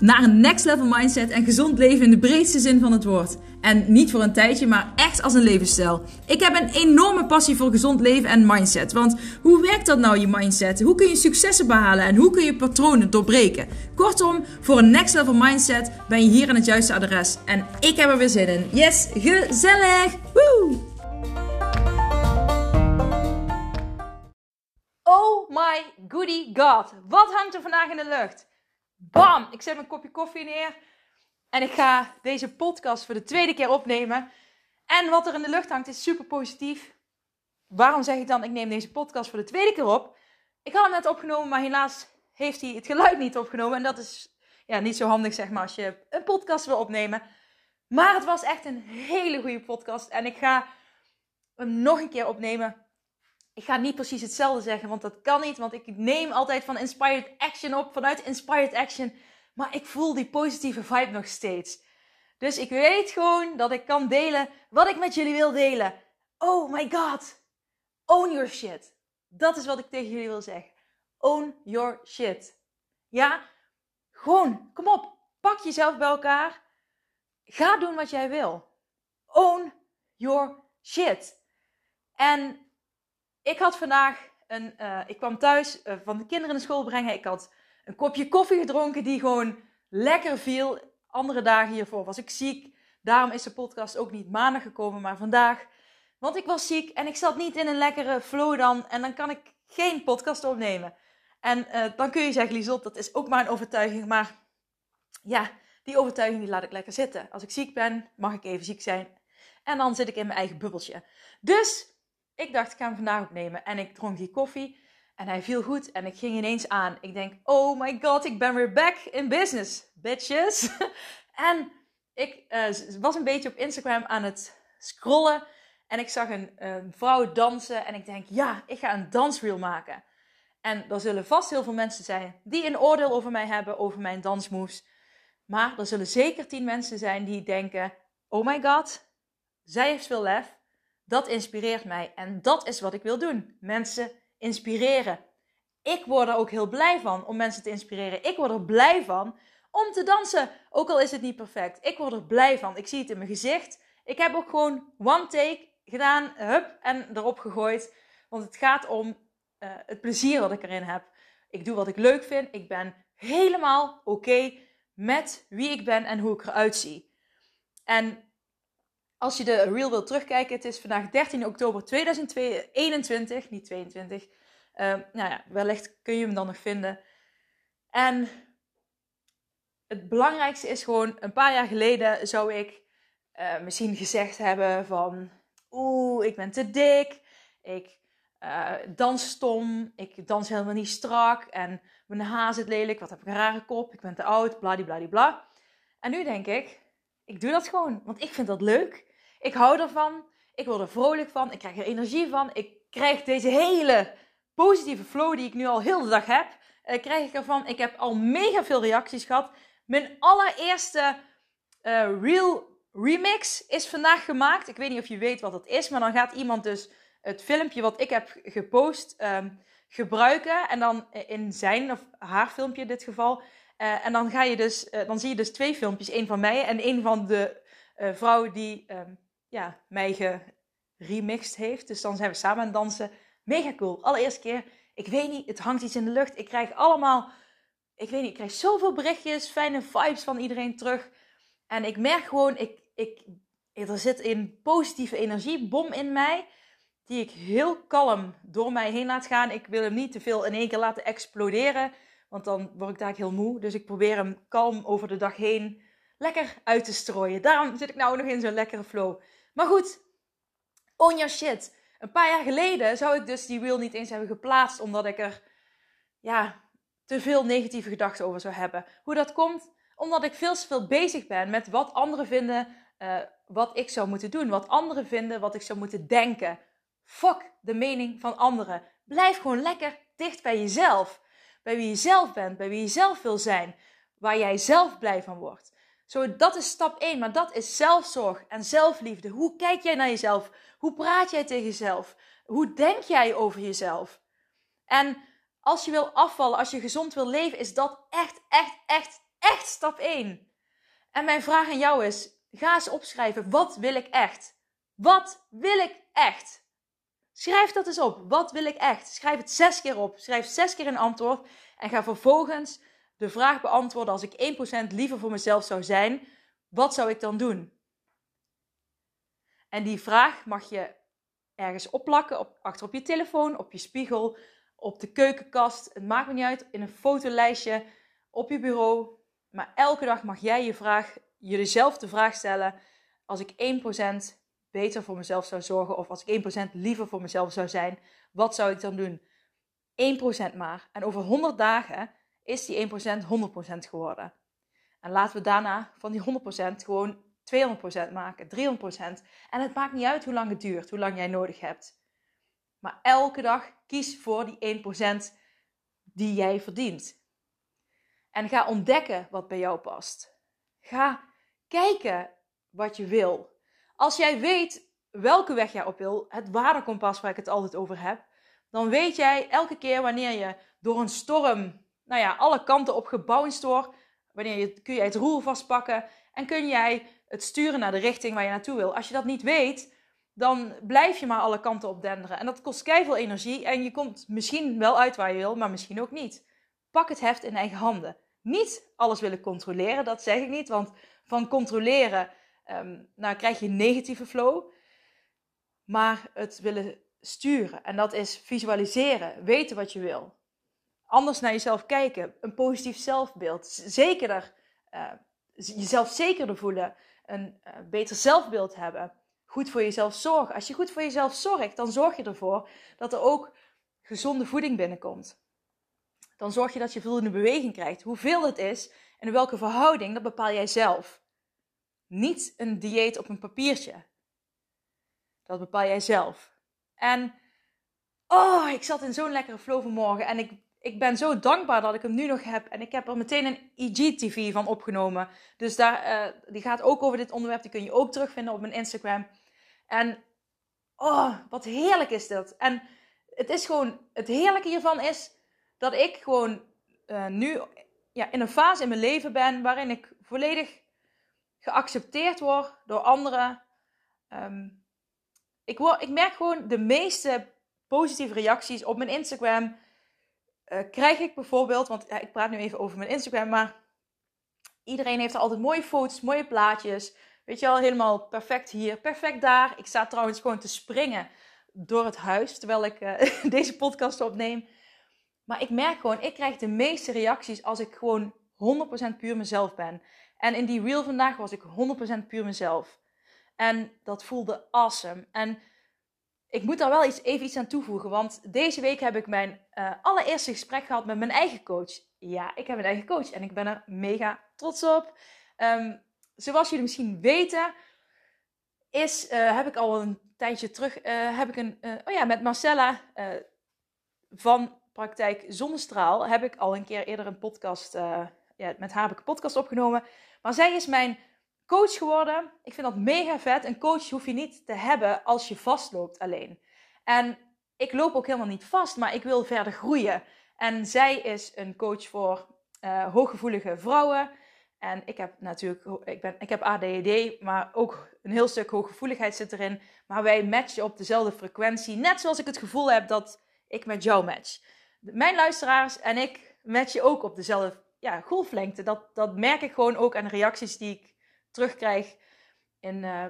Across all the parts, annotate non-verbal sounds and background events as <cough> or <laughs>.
naar een next level mindset en gezond leven in de breedste zin van het woord. En niet voor een tijdje, maar echt als een levensstijl. Ik heb een enorme passie voor gezond leven en mindset. Want hoe werkt dat nou, je mindset? Hoe kun je successen behalen en hoe kun je patronen doorbreken? Kortom, voor een next level mindset ben je hier aan het juiste adres. En ik heb er weer zin in. Yes, gezellig! Woo! Oh my goody god. Wat hangt er vandaag in de lucht? Bam! Ik zet mijn kopje koffie neer. En ik ga deze podcast voor de tweede keer opnemen. En wat er in de lucht hangt is super positief. Waarom zeg ik dan, ik neem deze podcast voor de tweede keer op? Ik had hem net opgenomen, maar helaas heeft hij het geluid niet opgenomen. En dat is ja, niet zo handig, zeg maar, als je een podcast wil opnemen. Maar het was echt een hele goede podcast. En ik ga hem nog een keer opnemen. Ik ga niet precies hetzelfde zeggen, want dat kan niet. Want ik neem altijd van Inspired Action op, vanuit Inspired Action. Maar ik voel die positieve vibe nog steeds. Dus ik weet gewoon dat ik kan delen wat ik met jullie wil delen. Oh my god. Own your shit. Dat is wat ik tegen jullie wil zeggen. Own your shit. Ja, gewoon, kom op. Pak jezelf bij elkaar. Ga doen wat jij wil. Own your shit. En ik had vandaag een. Uh, ik kwam thuis uh, van de kinderen naar school brengen. Ik had een kopje koffie gedronken die gewoon lekker viel. Andere dagen hiervoor was ik ziek. Daarom is de podcast ook niet maandag gekomen, maar vandaag. Want ik was ziek en ik zat niet in een lekkere flow dan. En dan kan ik geen podcast opnemen. En uh, dan kun je zeggen, Liesot, dat is ook maar een overtuiging. Maar ja, die overtuiging die laat ik lekker zitten. Als ik ziek ben, mag ik even ziek zijn. En dan zit ik in mijn eigen bubbeltje. Dus ik dacht, ik ga hem vandaag opnemen. En ik dronk die koffie. En hij viel goed. En ik ging ineens aan. Ik denk, oh my god, ik ben weer back in business, bitches. <laughs> en ik uh, was een beetje op Instagram aan het scrollen. En ik zag een, een vrouw dansen. En ik denk, ja, ik ga een dansreel maken. En er zullen vast heel veel mensen zijn die een oordeel over mij hebben, over mijn dansmoves. Maar er zullen zeker tien mensen zijn die denken: Oh my god, zij heeft veel lef. Dat inspireert mij en dat is wat ik wil doen. Mensen inspireren. Ik word er ook heel blij van om mensen te inspireren. Ik word er blij van om te dansen, ook al is het niet perfect. Ik word er blij van. Ik zie het in mijn gezicht. Ik heb ook gewoon one take gedaan, hup, en erop gegooid. Want het gaat om uh, het plezier wat ik erin heb. Ik doe wat ik leuk vind. Ik ben helemaal oké met wie ik ben en hoe ik eruit zie. En als je de reel wilt terugkijken, het is vandaag 13 oktober 2021, niet 22. Uh, ehm, nou ja, wellicht kun je hem dan nog vinden. En het belangrijkste is gewoon, een paar jaar geleden zou ik uh, misschien gezegd hebben van... Oeh, ik ben te dik. Ik uh, dans stom. Ik dans helemaal niet strak. En mijn haar zit lelijk. Wat heb ik een rare kop. Ik ben te oud. Bladibladibla. En nu denk ik, ik doe dat gewoon. Want ik vind dat leuk. Ik hou ervan. Ik word er vrolijk van. Ik krijg er energie van. Ik krijg deze hele positieve flow die ik nu al heel de dag heb. Uh, krijg ik ervan. Ik heb al mega veel reacties gehad. Mijn allereerste uh, real remix is vandaag gemaakt. Ik weet niet of je weet wat dat is. Maar dan gaat iemand dus het filmpje wat ik heb gepost um, gebruiken. En dan in zijn of haar filmpje in dit geval. Uh, en dan, ga je dus, dan zie je dus twee filmpjes. één van mij en één van de vrouw die um, ja, mij geremixed heeft. Dus dan zijn we samen aan het dansen. Mega cool. Allereerste keer. Ik weet niet, het hangt iets in de lucht. Ik krijg allemaal, ik weet niet, ik krijg zoveel berichtjes, fijne vibes van iedereen terug. En ik merk gewoon, ik, ik, er zit een positieve energiebom in mij. Die ik heel kalm door mij heen laat gaan. Ik wil hem niet te veel in één keer laten exploderen. Want dan word ik daar heel moe. Dus ik probeer hem kalm over de dag heen lekker uit te strooien. Daarom zit ik nou nog in zo'n lekkere flow. Maar goed, on your shit. Een paar jaar geleden zou ik dus die reel niet eens hebben geplaatst, omdat ik er ja, te veel negatieve gedachten over zou hebben. Hoe dat komt? Omdat ik veel te veel bezig ben met wat anderen vinden, uh, wat ik zou moeten doen. Wat anderen vinden, wat ik zou moeten denken. Fuck de mening van anderen. Blijf gewoon lekker dicht bij jezelf. Bij wie je zelf bent, bij wie je zelf wil zijn. Waar jij zelf blij van wordt. Zo, dat is stap 1, maar dat is zelfzorg en zelfliefde. Hoe kijk jij naar jezelf? Hoe praat jij tegen jezelf? Hoe denk jij over jezelf? En als je wil afvallen, als je gezond wil leven, is dat echt, echt, echt, echt stap 1. En mijn vraag aan jou is: ga eens opschrijven. Wat wil ik echt? Wat wil ik echt? Schrijf dat eens op. Wat wil ik echt? Schrijf het zes keer op. Schrijf zes keer een antwoord. En ga vervolgens de vraag beantwoorden: als ik 1% liever voor mezelf zou zijn, wat zou ik dan doen? En die vraag mag je ergens opplakken, op, achter op je telefoon, op je spiegel, op de keukenkast. Het maakt me niet uit, in een fotolijstje, op je bureau. Maar elke dag mag jij je vraag, jezelf de vraag stellen: als ik 1% beter voor mezelf zou zorgen, of als ik 1% liever voor mezelf zou zijn, wat zou ik dan doen? 1% maar. En over 100 dagen is die 1% 100% geworden. En laten we daarna van die 100% gewoon 200% maken, 300%. En het maakt niet uit hoe lang het duurt, hoe lang jij nodig hebt. Maar elke dag kies voor die 1% die jij verdient. En ga ontdekken wat bij jou past. Ga kijken wat je wil. Als jij weet welke weg jij op wil, het waardekompas waar ik het altijd over heb, dan weet jij elke keer wanneer je door een storm, nou ja, alle kanten op gebouwd wordt, wanneer kun je het roer vastpakken en kun jij het sturen naar de richting waar je naartoe wil. Als je dat niet weet, dan blijf je maar alle kanten op denderen. En dat kost veel energie en je komt misschien wel uit waar je wil, maar misschien ook niet. Pak het heft in eigen handen. Niet alles willen controleren, dat zeg ik niet, want van controleren um, nou, krijg je negatieve flow. Maar het willen sturen. En dat is visualiseren, weten wat je wil. Anders naar jezelf kijken, een positief zelfbeeld. Zekerder, uh, jezelf zekerder voelen, een uh, beter zelfbeeld hebben. Goed voor jezelf zorgen. Als je goed voor jezelf zorgt, dan zorg je ervoor dat er ook gezonde voeding binnenkomt. Dan zorg je dat je voldoende beweging krijgt. Hoeveel het is en in welke verhouding, dat bepaal jij zelf. Niet een dieet op een papiertje. Dat bepaal jij zelf. En oh, ik zat in zo'n lekkere flow vanmorgen. En ik, ik ben zo dankbaar dat ik hem nu nog heb. En ik heb er meteen een IGTV van opgenomen. Dus daar, uh, die gaat ook over dit onderwerp. Die kun je ook terugvinden op mijn Instagram. En oh, wat heerlijk is dat. En het is gewoon, het heerlijke hiervan is dat ik gewoon uh, nu ja, in een fase in mijn leven ben waarin ik volledig geaccepteerd word door anderen. Um, ik, word, ik merk gewoon de meeste positieve reacties op mijn Instagram. Uh, krijg ik bijvoorbeeld, want ja, ik praat nu even over mijn Instagram, maar iedereen heeft er altijd mooie foto's, mooie plaatjes. Weet je wel, helemaal perfect hier, perfect daar. Ik sta trouwens gewoon te springen door het huis terwijl ik uh, <laughs> deze podcast opneem. Maar ik merk gewoon, ik krijg de meeste reacties als ik gewoon 100% puur mezelf ben. En in die reel vandaag was ik 100% puur mezelf. En dat voelde awesome. En ik moet daar wel iets, even iets aan toevoegen. Want deze week heb ik mijn uh, allereerste gesprek gehad met mijn eigen coach. Ja, ik heb een eigen coach en ik ben er mega trots op. Um, zoals jullie misschien weten, is, uh, heb ik al een tijdje terug, uh, heb ik een, oh ja, met Marcella van Praktijk Zonnestraal, heb ik al een keer eerder een podcast, ja, met haar heb ik een podcast opgenomen. Maar zij is mijn coach geworden. Ik vind dat mega vet. Een coach hoef je niet te hebben als je vastloopt alleen. En ik loop ook helemaal niet vast, maar ik wil verder groeien. En zij is een coach voor uh, hooggevoelige vrouwen. En ik heb natuurlijk, ik, ben, ik heb ADHD, maar ook een heel stuk hooggevoeligheid zit erin. Maar wij matchen op dezelfde frequentie. Net zoals ik het gevoel heb dat ik met jou match. Mijn luisteraars en ik matchen ook op dezelfde ja, golflengte. Dat, dat merk ik gewoon ook aan de reacties die ik terugkrijg in uh,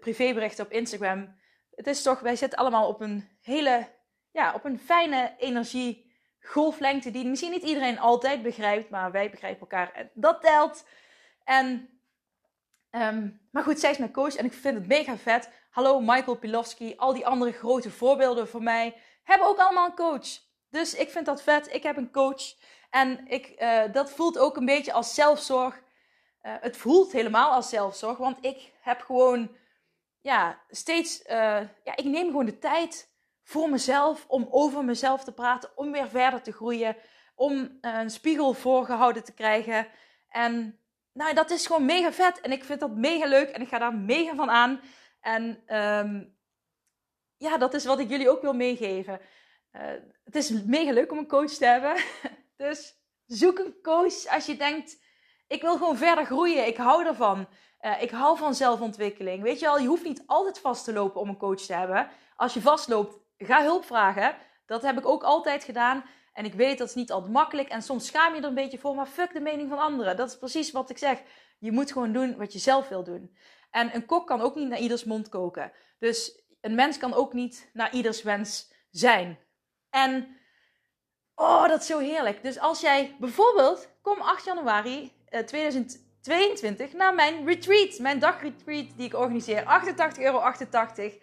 privéberichten op Instagram. Het is toch, wij zitten allemaal op een hele, ja, op een fijne energie golflengte die misschien niet iedereen altijd begrijpt, maar wij begrijpen elkaar en dat telt. En, um, maar goed, zij is mijn coach en ik vind het mega vet. Hallo Michael Pilowski, al die andere grote voorbeelden voor mij hebben ook allemaal een coach. Dus ik vind dat vet. Ik heb een coach. En ik, uh, dat voelt ook een beetje als zelfzorg. Uh, het voelt helemaal als zelfzorg, want ik heb gewoon ja, steeds, uh, ja, ik neem gewoon de tijd voor mezelf om over mezelf te praten, om weer verder te groeien, om een spiegel voorgehouden te krijgen. En nou, dat is gewoon mega vet. En ik vind dat mega leuk. En ik ga daar mega van aan. En ehm, ja, dat is wat ik jullie ook wil meegeven. Het is mega leuk om een coach te hebben. <laughs> dus zoek een coach als je denkt: ik wil gewoon verder groeien. Ik hou ervan. Uh, ik hou van zelfontwikkeling. Weet je al, je hoeft niet altijd vast te lopen om een coach te hebben. Als je vastloopt, ga hulp vragen. Dat heb ik ook altijd gedaan. En ik weet dat is niet altijd makkelijk. En soms schaam je er een beetje voor. Maar fuck de mening van anderen. Dat is precies wat ik zeg. Je moet gewoon doen wat je zelf wil doen. En een kok kan ook niet naar ieders mond koken. Dus een mens kan ook niet naar ieders wens zijn. En oh, dat is zo heerlijk. Dus als jij bijvoorbeeld, kom 8 januari 2022 naar mijn retreat, mijn dagretreat die ik organiseer. 88,88 euro. 88.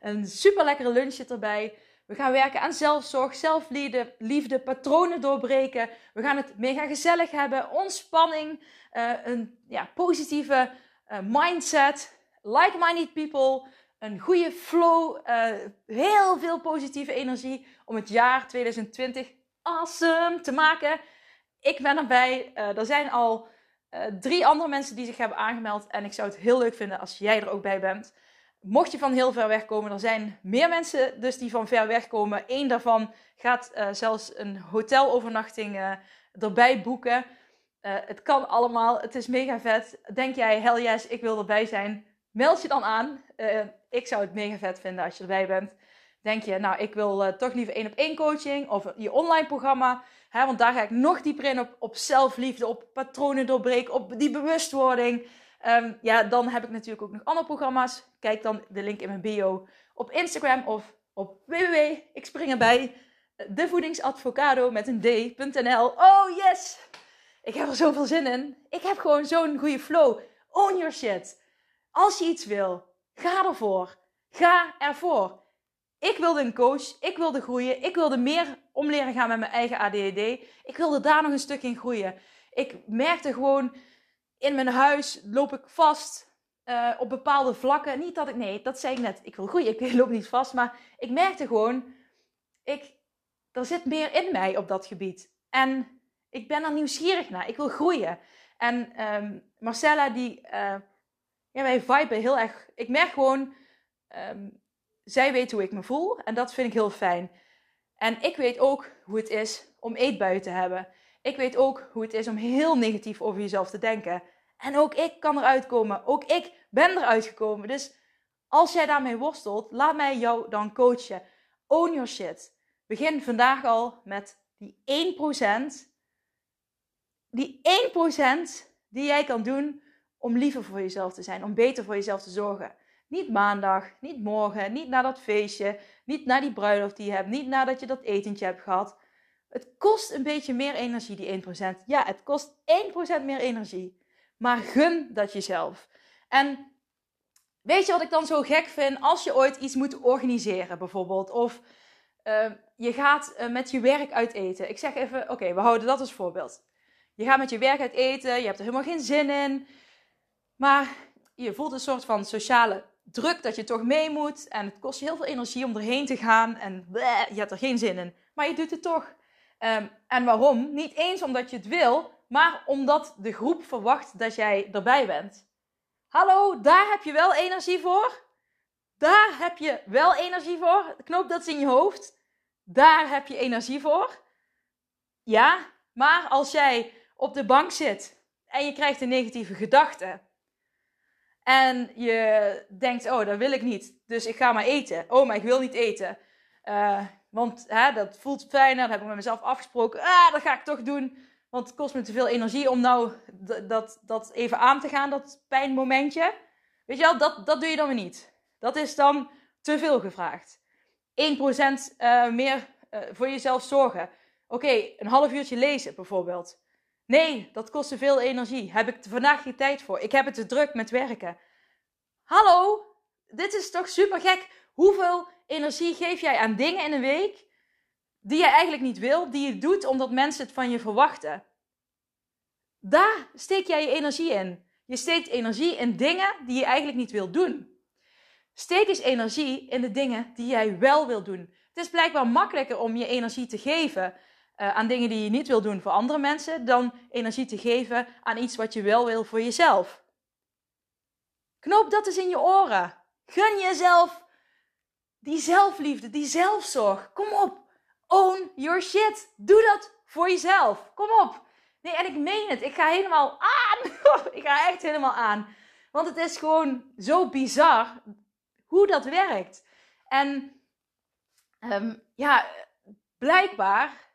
Een super lekkere lunch erbij. We gaan werken aan zelfzorg, zelfliefde, liefde, patronen doorbreken. We gaan het mega gezellig hebben, ontspanning, uh, een ja, positieve uh, mindset, like-minded people, een goede flow, heel veel positieve energie om het jaar 2020 awesome te maken. Ik ben erbij. er zijn al drie andere mensen die zich hebben aangemeld en ik zou het heel leuk vinden als jij er ook bij bent. Mocht je van heel ver weg komen, er zijn meer mensen dus die van ver weg komen. Eén daarvan gaat uh, zelfs een hotelovernachting uh, erbij boeken. Het kan allemaal, het is mega vet. Denk jij, hell yes, ik wil erbij zijn. Meld je dan aan. ik zou het mega vet vinden als je erbij bent. Denk je, nou, ik wil toch liever één op één coaching of je online programma. Want daar ga ik nog dieper in op, op zelfliefde, op patronen doorbreken, op die bewustwording. Um, ja, dan heb ik natuurlijk ook nog andere programma's. Kijk dan de link in mijn bio op Instagram of op www. Ik spring erbij. De voedingsadvocado met een d.nl. Oh yes! Ik heb er zoveel zin in. Ik heb gewoon zo'n goede flow. Own your shit. Als je iets wil, ga ervoor. Ga ervoor. Ik wilde een coach. Ik wilde groeien. Ik wilde meer om leren gaan met mijn eigen ADHD. Ik wilde daar nog een stuk in groeien. Ik merkte gewoon in mijn huis loop ik vast uh, op bepaalde vlakken. Niet dat ik, nee, dat zei ik net. Ik wil groeien, ik <laughs> loop niet vast. Maar ik merkte gewoon, ik, er zit meer in mij op dat gebied. En ik ben er nieuwsgierig naar. Ik wil groeien. En um, Marcella, die, uh, ja, wij viben heel erg. Ik merk gewoon, um, zij weet hoe ik me voel. En dat vind ik heel fijn. En ik weet ook hoe het is om eetbuien te hebben. Ik weet ook hoe het is om heel negatief over jezelf te denken. En ook ik kan eruit komen. Ook ik ben eruit gekomen. Dus als jij daarmee worstelt, laat mij jou dan coachen. Own your shit. Begin vandaag al met die 1%. Die 1% die jij kan doen om liever voor jezelf te zijn. Om beter voor jezelf te zorgen. Niet maandag, niet morgen, niet na dat feestje, niet na die bruiloft die je hebt, niet nadat je dat etentje hebt gehad. Het kost een beetje meer energie, die 1%. Ja, het kost 1% meer energie. Maar gun dat jezelf. En weet je wat ik dan zo gek vind? Als je ooit iets moet organiseren, bijvoorbeeld. Of uh, je gaat uh, met je werk uit eten. Ik zeg even, oké, we houden dat als voorbeeld. Je gaat met je werk uit eten, je hebt er helemaal geen zin in. Maar je voelt een soort van sociale druk dat je toch mee moet. En het kost heel veel energie om erheen te gaan. En je hebt er geen zin in. Maar je doet het toch. Um, en waarom? Niet eens omdat je het wil, maar omdat de groep verwacht dat jij erbij bent. Hallo, daar heb je wel energie voor. Daar heb je wel energie voor. Knoop dat in je hoofd. Daar heb je energie voor. Ja, maar als jij op de bank zit en je krijgt een negatieve gedachte. En je denkt, oh, dat wil ik niet. Dus ik ga maar eten. Oh, maar ik wil niet eten. Uh, want hè, dat voelt fijner. Dat heb ik met mezelf afgesproken. Ah, dat ga ik toch doen. Want het kost me te veel energie om nou dat, dat even aan te gaan, dat pijnmomentje. Weet je wel, dat, dat doe je dan weer niet. Dat is dan te veel gevraagd. 1% uh, eh, meer uh, voor jezelf zorgen. Oké, een half uurtje lezen bijvoorbeeld. Nee, dat kost te veel energie. Heb ik vandaag geen tijd voor? Ik heb het te druk met werken. Hallo, dit is toch super gek? Hoeveel energie geef jij aan dingen in een week die je eigenlijk niet wil, die je doet omdat mensen het van je verwachten? Daar steek jij je energie in. Je steekt energie in dingen die je eigenlijk niet wil doen. Steek eens energie in de dingen die jij wel wil doen. Het is blijkbaar makkelijker om je energie te geven aan dingen die je niet wil doen voor andere mensen, dan energie te geven aan iets wat je wel wil voor jezelf. Knoop dat eens in je oren. Gun jezelf die zelfliefde, die zelfzorg. Kom op. Own your shit. Doe dat voor jezelf. Kom op. Nee, en ik meen het. Ik ga helemaal aan. <laughs> ik ga echt helemaal aan. Want het is gewoon zo bizar hoe dat werkt. En um, ja, blijkbaar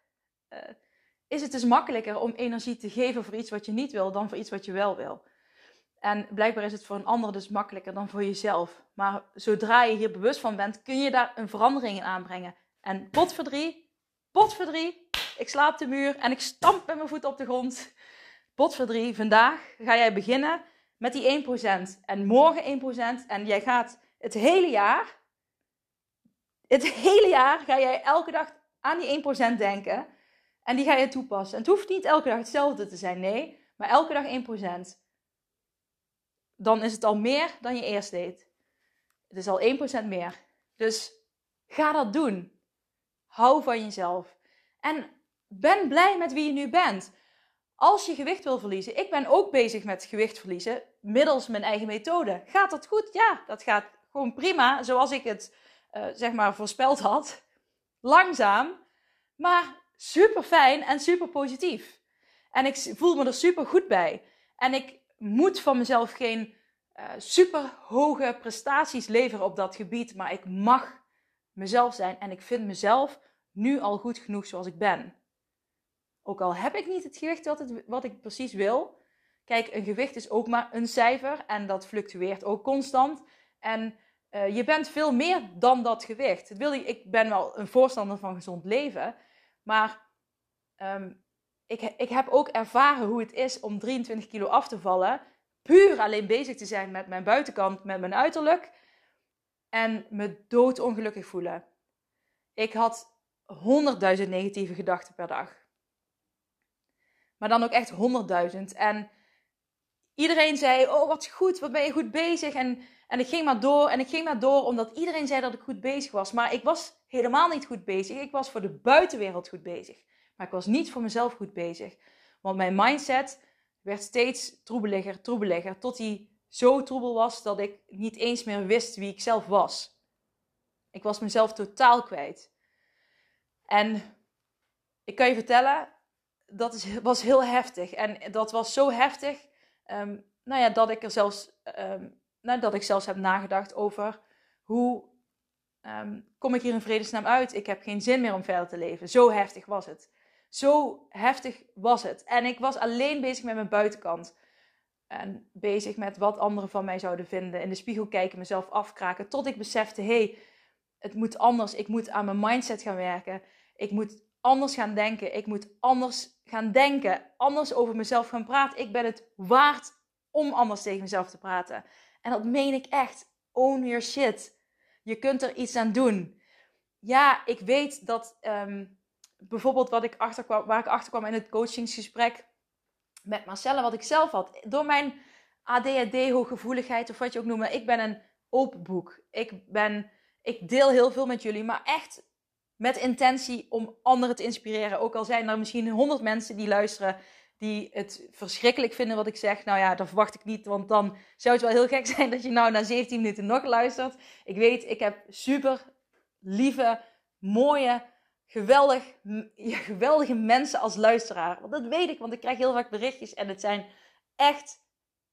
is het dus makkelijker om energie te geven voor iets wat je niet wil dan voor iets wat je wel wil. En blijkbaar is het voor een ander dus makkelijker dan voor jezelf. Maar zodra je hier bewust van bent, kun je daar een verandering in aanbrengen. En potverdrie, potverdrie, ik slaap de muur en ik stamp met mijn voet op de grond. Potverdrie, vandaag ga jij beginnen met die 1%. En morgen 1%. En jij gaat het hele jaar, het hele jaar ga jij elke dag aan die 1% denken. En die ga je toepassen. En het hoeft niet elke dag hetzelfde te zijn, nee. Maar elke dag 1% dan is het al meer dan je eerst deed. Het is al 1% meer. Dus ga dat doen. Hou van jezelf. En ben blij met wie je nu bent. Als je gewicht wil verliezen, ik ben ook bezig met gewicht verliezen middels mijn eigen methode. Gaat dat goed? Ja, dat gaat gewoon prima, zoals ik het uh, zeg maar voorspeld had. Langzaam, maar super fijn en super positief. En ik voel me er super goed bij. En ik moet van mezelf geen uh, super hoge prestaties leveren op dat gebied, maar ik mag mezelf zijn en ik vind mezelf nu al goed genoeg zoals ik ben. Ook al heb ik niet het gewicht wat, ik precies wil. Kijk, een gewicht is ook maar een cijfer en dat fluctueert ook constant. En uh, je bent veel meer dan dat gewicht. ik ben wel een voorstander van gezond leven, maar um, ik, ik heb ook ervaren hoe het is om 23 kilo af te vallen. Puur alleen bezig te zijn met mijn buitenkant, met mijn uiterlijk. En me doodongelukkig voelen. Ik had honderdduizend negatieve gedachten per dag. Maar dan ook echt honderdduizend. En iedereen zei: Oh, wat goed, wat ben je goed bezig. En, en ik ging maar door en ik ging maar door, omdat iedereen zei dat ik goed bezig was. Maar ik was helemaal niet goed bezig. Ik was voor de buitenwereld goed bezig. Maar ik was niet voor mezelf goed bezig. Want mijn mindset werd steeds troebeliger, troebeliger. Tot hij zo troebel was dat ik niet eens meer wist wie ik zelf was. Ik was mezelf totaal kwijt. En ik kan je vertellen, dat is, was heel heftig. En dat was zo heftig, um, nou ja, dat ik er zelfs, um, nou, dat ik zelfs heb nagedacht over hoe um, kom ik hier in vredesnaam uit? Ik heb geen zin meer om verder te leven. Zo heftig was het. Zo heftig was het. En ik was alleen bezig met mijn buitenkant. En bezig met wat anderen van mij zouden vinden. In de spiegel kijken, mezelf afkraken. Tot ik besefte: hé, hey, het moet anders. Ik moet aan mijn mindset gaan werken. Ik moet anders gaan denken. Ik moet anders gaan denken. Anders over mezelf gaan praten. Ik ben het waard om anders tegen mezelf te praten. En dat meen ik echt. Own your shit. Je kunt er iets aan doen. Ja, ik weet dat. Um, bijvoorbeeld wat ik achterkwam, waar ik achter kwam in het coachingsgesprek met Marcelle, wat ik zelf had. Door mijn ADHD, hooggevoeligheid of wat je ook noemt. Ik ben een open boek. Ik, ben, ik deel heel veel met jullie, maar echt met intentie om anderen te inspireren. Ook al zijn er misschien honderd mensen die luisteren die het verschrikkelijk vinden wat ik zeg. Nou ja, dat verwacht ik niet, want dan zou het wel heel gek <laughs> zijn dat je nou na 17 minuten nog luistert. Ik weet, ik heb super lieve, mooie, geweldig, geweldige mensen als luisteraar. Want dat weet ik, want ik krijg heel vaak berichtjes en het zijn echt.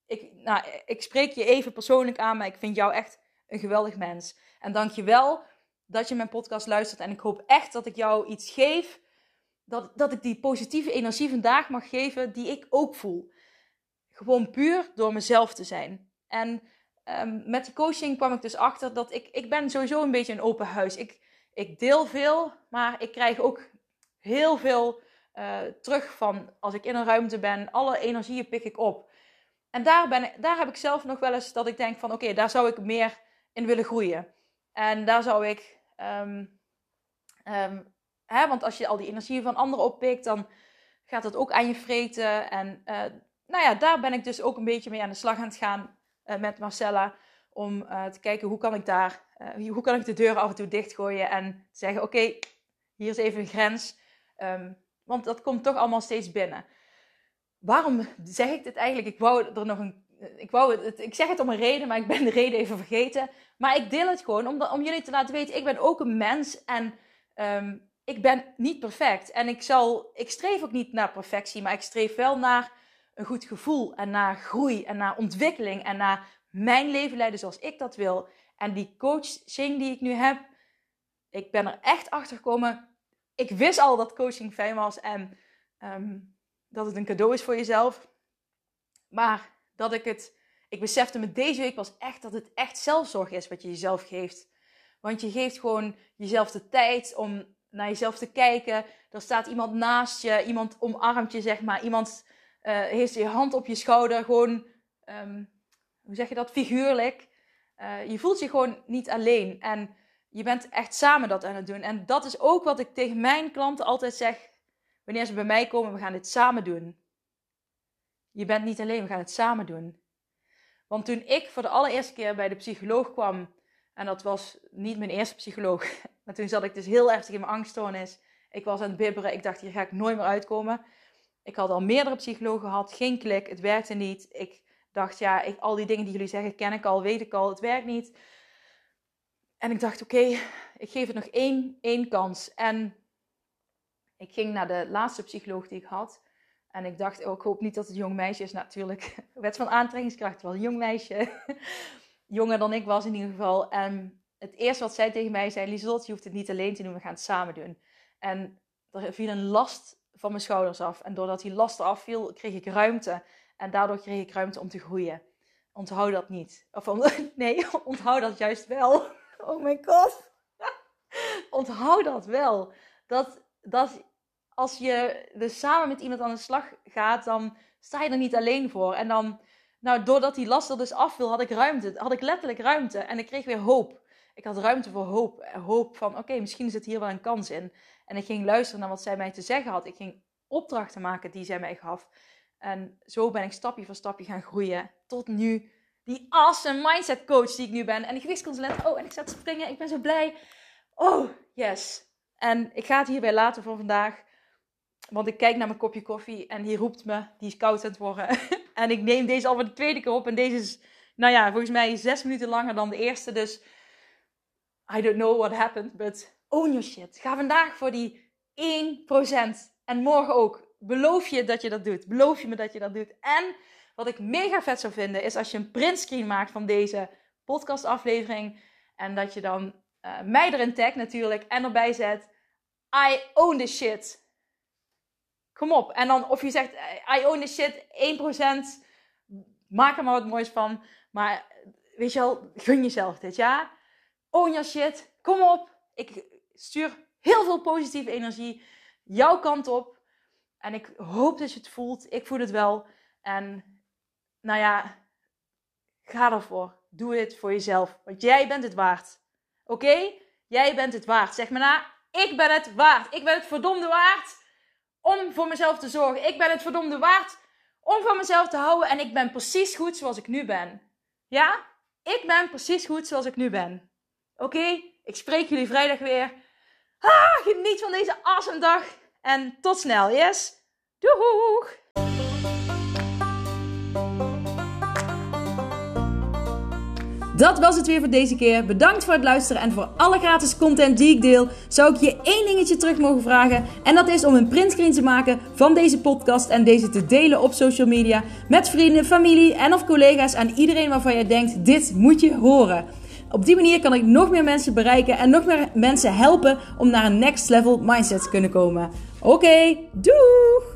Ik, nou, ik spreek je even persoonlijk aan, maar ik vind jou echt een geweldig mens. En dank je wel dat je mijn podcast luistert. En ik hoop echt dat ik jou iets geef. Dat, dat ik die positieve energie vandaag mag geven die ik ook voel. Gewoon puur door mezelf te zijn. En um, met die coaching kwam ik dus achter dat ik, ik ben sowieso een beetje een open huis. Ik, ik deel veel, maar ik krijg ook heel veel uh, terug van als ik in een ruimte ben. Alle energieën pik ik op. En daar, ben daar heb ik zelf nog wel eens dat ik denk van oké, daar zou ik meer in willen groeien. En daar zou ik, um, um, hè, want als je al die energieën van anderen oppikt, dan gaat dat ook aan je vreten. En uh, nou ja, daar ben ik dus ook een beetje mee aan de slag aan het gaan uh, met Marcella. Om uh, te kijken hoe kan ik daar hoe kan ik de deur af en toe dichtgooien en zeggen: Oké, hier is even een grens. Um, Want dat komt toch allemaal steeds binnen. Waarom zeg ik dit eigenlijk? Ik wou er nog een. Ik, wou het, ik zeg het om een reden, maar ik ben de reden even vergeten. Maar ik deel het gewoon om, om jullie te laten weten: ik ben ook een mens en ehm, ik ben niet perfect. En ik, zal, ik streef ook niet naar perfectie, maar ik streef wel naar een goed gevoel en naar groei en naar ontwikkeling en naar mijn leven leiden zoals ik dat wil. En die coaching die ik nu heb, ik ben er echt achter gekomen. Ik wist al dat coaching fijn was en ehm, dat het een cadeau is voor jezelf. Maar dat ik het, ik besefte me deze week was echt dat het echt zelfzorg is wat je jezelf geeft. Want je geeft gewoon jezelf de tijd om naar jezelf te kijken. Er staat iemand naast je, iemand omarmt je, zeg maar. Iemand uh, heeft je hand op je schouder, gewoon, um, hoe zeg je dat, figuurlijk. Uh, je voelt je gewoon niet alleen. En je bent echt samen dat aan het doen. En dat is ook wat ik tegen mijn klanten altijd zeg. Wanneer ze bij mij komen, we gaan dit samen doen. Je bent niet alleen, we gaan het samen doen. Want toen ik voor de allereerste keer bij de psycholoog kwam, en dat was niet mijn eerste psycholoog, <laughs> maar toen zat ik dus heel erg in mijn angststoornis. Ik was aan het bibberen, ik dacht hier ga ik nooit meer uitkomen. Ik had al meerdere psychologen gehad, geen klik, het werkte niet. Ik dacht, ja, ik, al die dingen die jullie zeggen ken ik al, weet ik al, het werkt niet. En ik dacht, oké, ik geef het nog één, één kans. En ik ging naar de laatste psycholoog die ik had. En ik dacht, oh, ik hoop niet dat het jong meisje is. Natuurlijk, <laughs> wet van aantrekkingskracht was een jong meisje. <laughs> Jonger dan ik was in ieder geval. En het eerste wat zij tegen mij zei, Lieselot, je hoeft het niet alleen te doen, we gaan het samen doen. En er viel een last van mijn schouders af. En doordat die last eraf viel, kreeg ik ruimte. En daardoor kreeg ik ruimte om te groeien. Onthoud dat niet. Of <laughs> nee, <laughs> onthoud dat juist wel. <laughs> Oh mijn god. onthoud dat wel. Dat, dat als je dus samen met iemand aan de slag gaat, dan sta je er niet alleen voor. En dan, nou, doordat die last er dus af wil, had ik ruimte. Had ik letterlijk ruimte. En ik kreeg weer hoop. Ik had ruimte voor hoop. Hoop van, oké, misschien zit hier wel een kans in. En ik ging luisteren naar wat zij mij te zeggen had. Ik ging opdrachten maken die zij mij gaf. En zo ben ik stapje voor stapje gaan groeien. Tot nu die awesome mindset coach die ik nu ben. En de gewichtsconsulent. Oh, en ik zat te springen. Ik ben zo blij. Oh, yes. En ik ga het hierbij laten voor vandaag. Want ik kijk naar mijn kopje koffie en die roept me. Die is koud aan het worden. <laughs> en ik neem deze al voor de tweede keer op. En deze is, nou ja, volgens mij zes minuten langer dan de eerste. Dus I don't know what happened. But own your shit. Ga vandaag voor die 1%. En morgen ook. Beloof je dat je dat doet. Beloof je me dat je dat doet. En wat ik mega vet zou vinden, is als je een printscreen maakt van deze podcastaflevering. En dat je dan uh, mij erin tagt natuurlijk. En erbij zet, I own this shit. Kom op. En dan of je zegt, I own this shit, 1%. Maak er maar wat moois van. Maar weet je wel, gun jezelf dit, ja? Own your shit. Kom op. Ik stuur heel veel positieve energie jouw kant op. En ik hoop dat je het voelt. Ik voel het wel. En nou ja, ga ervoor. Doe het voor jezelf. Want jij bent het waard. Oké? Jij bent het waard. Zeg maar na, ik ben het waard. Ik ben het verdomde waard om voor mezelf te zorgen. Ik ben het verdomde waard om van mezelf te houden. En ik ben precies goed zoals ik nu ben. Ja? Ik ben precies goed zoals ik nu ben. Oké? Ik spreek jullie vrijdag weer. Ah, geniet van deze awesome dag. En tot snel, yes? Doeg! Dat was het weer voor deze keer. Bedankt voor het luisteren en voor alle gratis content die ik deel. Zou ik je één dingetje terug mogen vragen? En dat is om een printscreen te maken van deze podcast en deze te delen op social media met vrienden, familie en of collega's en iedereen waarvan je denkt: dit moet je horen. Op die manier kan ik nog meer mensen bereiken en nog meer mensen helpen om naar een next level mindset te kunnen komen. Oké, doeg!